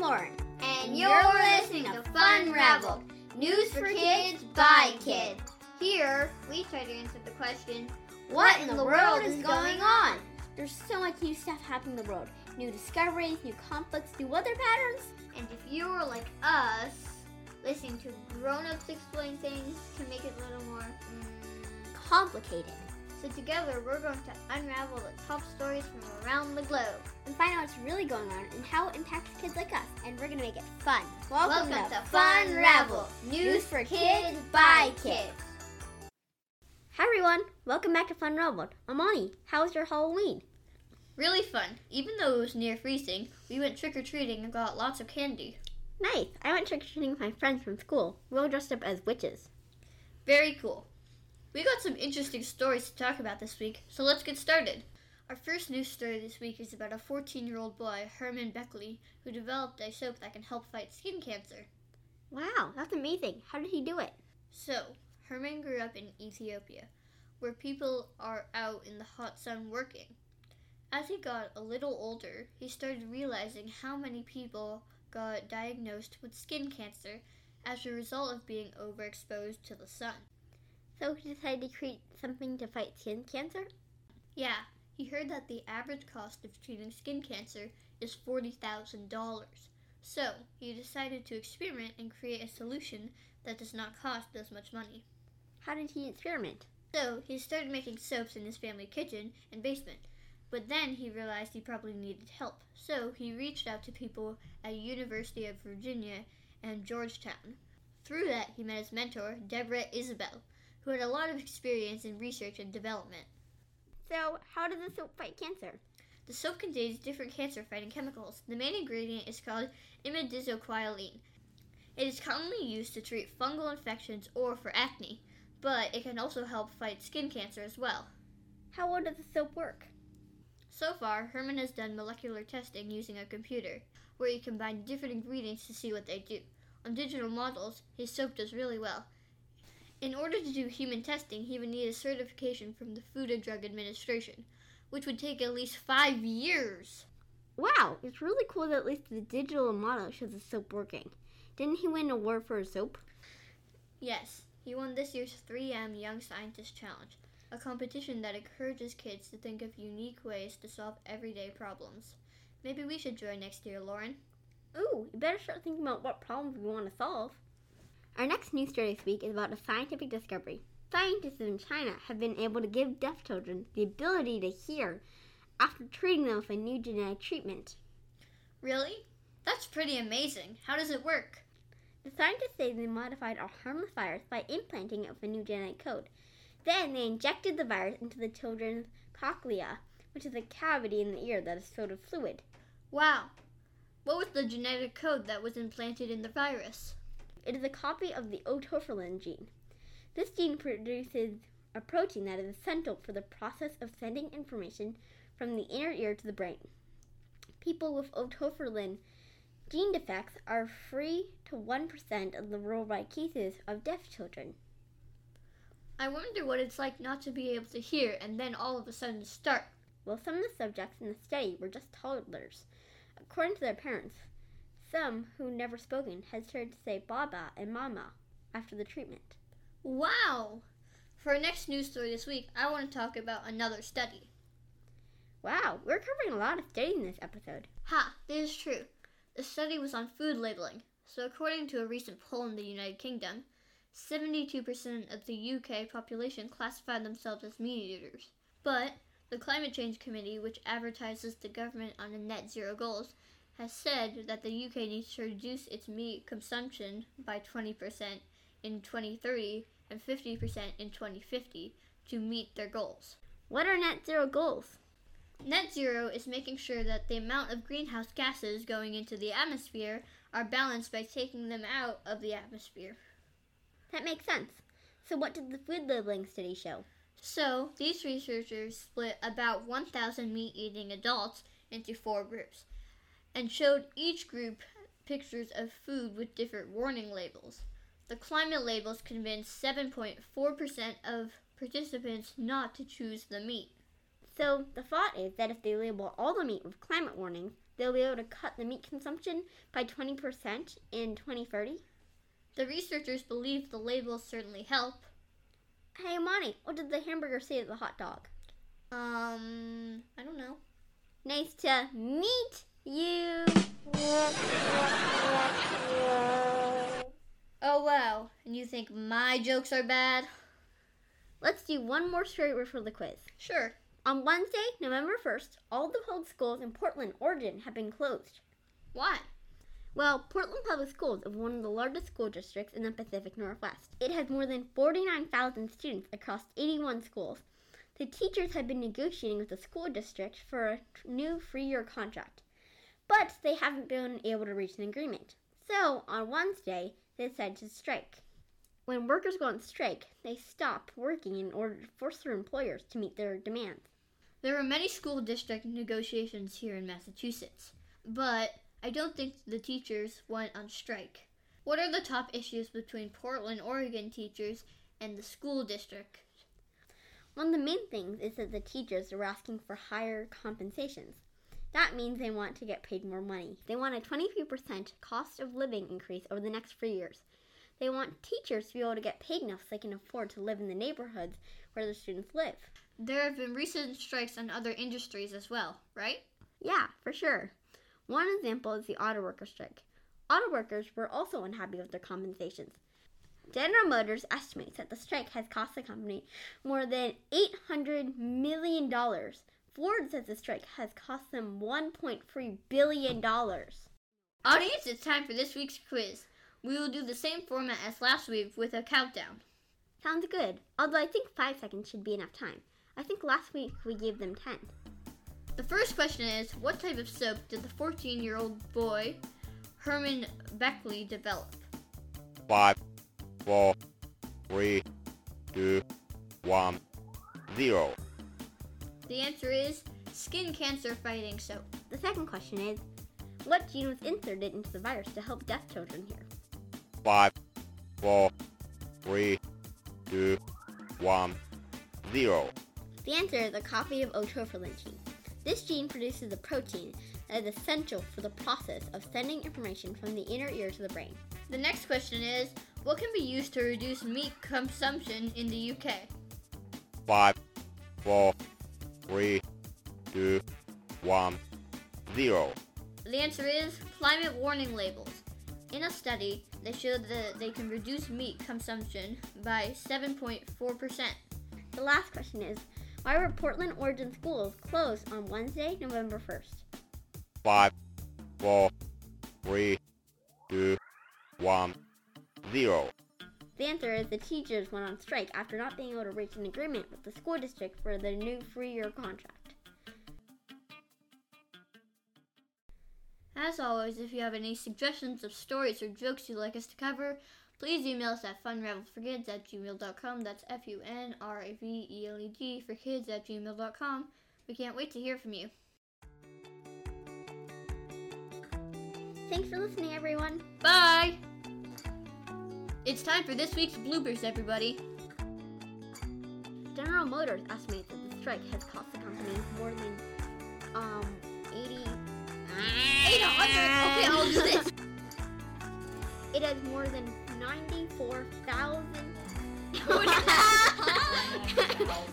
Lauren. And you're listening to Funraveled, news for kids by kids. Here, we try to answer the question what in the world is going on? There's so much new stuff happening in the world. New discoveries, new conflicts, new weather patterns. And if you're like us, listening to grown-ups explain things can make it a little more mm, Complicated. So together, we're going to unravel the top stories from around the globe. And find out what's really going on and how it impacts kids like us. And we're gonna make it fun. Welcome, to, Funraveled, news for kids by kids. Hi everyone, welcome back to Funraveled. I'm Amani. How was your Halloween? Really fun. Even though it was near freezing, we went trick or treating and got lots of candy. Nice. I went trick or treating with my friends from school. We all dressed up as witches. Very cool. We got some interesting stories to talk about this week, so let's get started. Our first news story this week is about a 14 year old boy, Heman Bekele, who developed a soap that can help fight skin cancer. Wow, that's amazing. How did he do it? So, Herman grew up in Ethiopia, where people are out in the hot sun working. As he got a little older, he started realizing how many people got diagnosed with skin cancer as a result of being overexposed to the sun. So he decided to create something to fight skin cancer? Yeah, he heard that the average cost of treating skin cancer is $40,000. So, he decided to experiment and create a solution that does not cost as much money. How did he experiment? So, he started making soaps in his family kitchen and basement. But then he realized he probably needed help. So, he reached out to people at University of Virginia and Georgetown. Through that, he met his mentor, Deborah Isabelle, who had a lot of experience in research and development. So, how does the soap fight cancer? The soap contains different cancer fighting chemicals. The main ingredient is called imidazoquinoline. It is commonly used to treat fungal infections or for acne, but it can also help fight skin cancer as well. How well does the soap work? So far, Heman has done molecular testing using a computer, where he combined different ingredients to see what they do. On digital models, his soap does really well. In order to do human testing, he would need a certification from the Food and Drug Administration, which would take at least five years. Wow, it's really cool that at least the digital model shows the soap working. Didn't he win an award for his soap? Yes, he won this year's 3M Young Scientist Challenge, a competition that encourages kids to think of unique ways to solve everyday problems. Maybe we should join next year, Lauren. Ooh, you better start thinking about what problems we want to solve. Our next news story this week is about a scientific discovery. Scientists in China have been able to give deaf children the ability to hear after treating them with a new genetic treatment. Really? That's pretty amazing. How does it work? The scientists say they modified a harmless virus by implanting it with a new genetic code. Then they injected the virus into the children's cochlea, which is a cavity in the ear that is filled with fluid. Wow. What was the genetic code that was implanted in the virus? It is a copy of the otoferlin gene. This gene produces a protein that is essential for the process of sending information from the inner ear to the brain. People with otoferlin gene defects are free to 1% of the worldwide cases of deaf children. I wonder what it's like not to be able to hear and then all of a sudden start. Well, some of the subjects in the study were just toddlers. According to their parents, some who never spoken had started to say Baba and Mama after the treatment. Wow! For our next news story this week, I want to talk about another study. Wow, we're covering a lot of studies in this episode. Ha, this is true. The study was on food labeling. So, according to a recent poll in the United Kingdom, 72% of the UK population classified themselves as meat eaters. But the Climate Change Committee, which advertises the government on the net zero goals, has said that the UK needs to reduce its meat consumption by 20% in 2030 and 50% in 2050 to meet their goals. What are net zero goals? Net zero is making sure that the amount of greenhouse gases going into the atmosphere are balanced by taking them out of the atmosphere. That makes sense. So, what did the food labeling study show? So, these researchers split about 1,000 meat eating adults into four groups and showed each group pictures of food with different warning labels. The climate labels convinced 7.4% of participants not to choose the meat. So, the thought is that if they label all the meat with climate warnings, they'll be able to cut the meat consumption by 20% in 2030. The researchers believe the labels certainly help. Hey, Monty, what did the hamburger say to the hot dog? Um, I don't know. Nice to meet you. Oh wow, and you think my jokes are bad? Let's do one more story for the quiz. Sure. On Wednesday, November 1st, all the public schools in Portland, Oregon have been closed. Why? Well, Portland Public Schools is one of the largest school districts in the Pacific Northwest. It has more than 49,000 students across 81 schools. The teachers have been negotiating with the school district for a new three year contract, but they haven't been able to reach an agreement. So, on Wednesday, they decided to strike. When workers go on strike, they stop working in order to force their employers to meet their demands. There are many school district negotiations here in Massachusetts, but I don't think the teachers went on strike. What are the top issues between Portland, Oregon teachers and the school district? One of the main things is that the teachers are asking for higher compensations. That means they want to get paid more money. They want a 23% cost of living increase over the next three years. They want teachers to be able to get paid enough so they can afford to live in the neighborhoods where their students live. There have been recent strikes on other industries as well, right? Yeah, for sure. One example is the auto worker strike. Auto workers were also unhappy with their compensations. General Motors estimates that the strike has cost the company more than $800 million. Ford says the strike has cost them $1.3 billion. Audience, it's time for this week's quiz. We will do the same format as last week with a countdown. Sounds good, although I think 5 seconds should be enough time. I think last week we gave them 10. The first question is What type of soap did the 14 year old boy, Heman Bekele, develop? five, four, three, two, one, zero. The answer is skin cancer fighting soap. The second question is What gene was inserted into the virus to help deaf children hear? Five, four, three, two, one, zero. The answer is a copy of otoferlin gene. This gene produces a protein that is essential for the process of sending information from the inner ear to the brain. The next question is What can be used to reduce meat consumption in the UK? Five, four, three, two, one, zero. The answer is climate warning labels. In a study, they showed that they can reduce meat consumption by 7.4%. The last question is Why were Portland, Oregon schools closed on Wednesday, November 1st? Five, four, three, two, one, zero. The answer is the teachers went on strike after not being able to reach an agreement with the school district for their new three year contract. As always, if you have any suggestions of stories or jokes you'd like us to cover, please email us at funravelforkids at gmail.com. That's F U N R A V E L E D for kids at gmail.com. We can't wait to hear from you. Thanks for listening, everyone. Bye! It's time for this week's bloopers, everybody. General Motors estimates that the strike has cost the company more than um 80 Okay, I'll do this. It has more than 94,000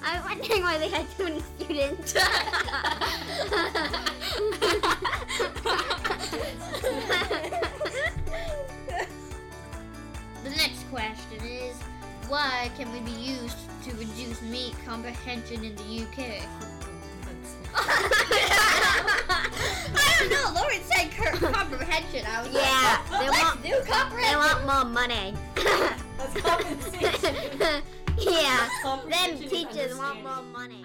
I'm wondering why they had so many students. Why be used to reduce meat comprehension in the UK? I don't know. Lauren said cur- comprehension. I was Yeah, like, they let's want- do they want more money. That's compensation. yeah, Compensation them teachers want more money.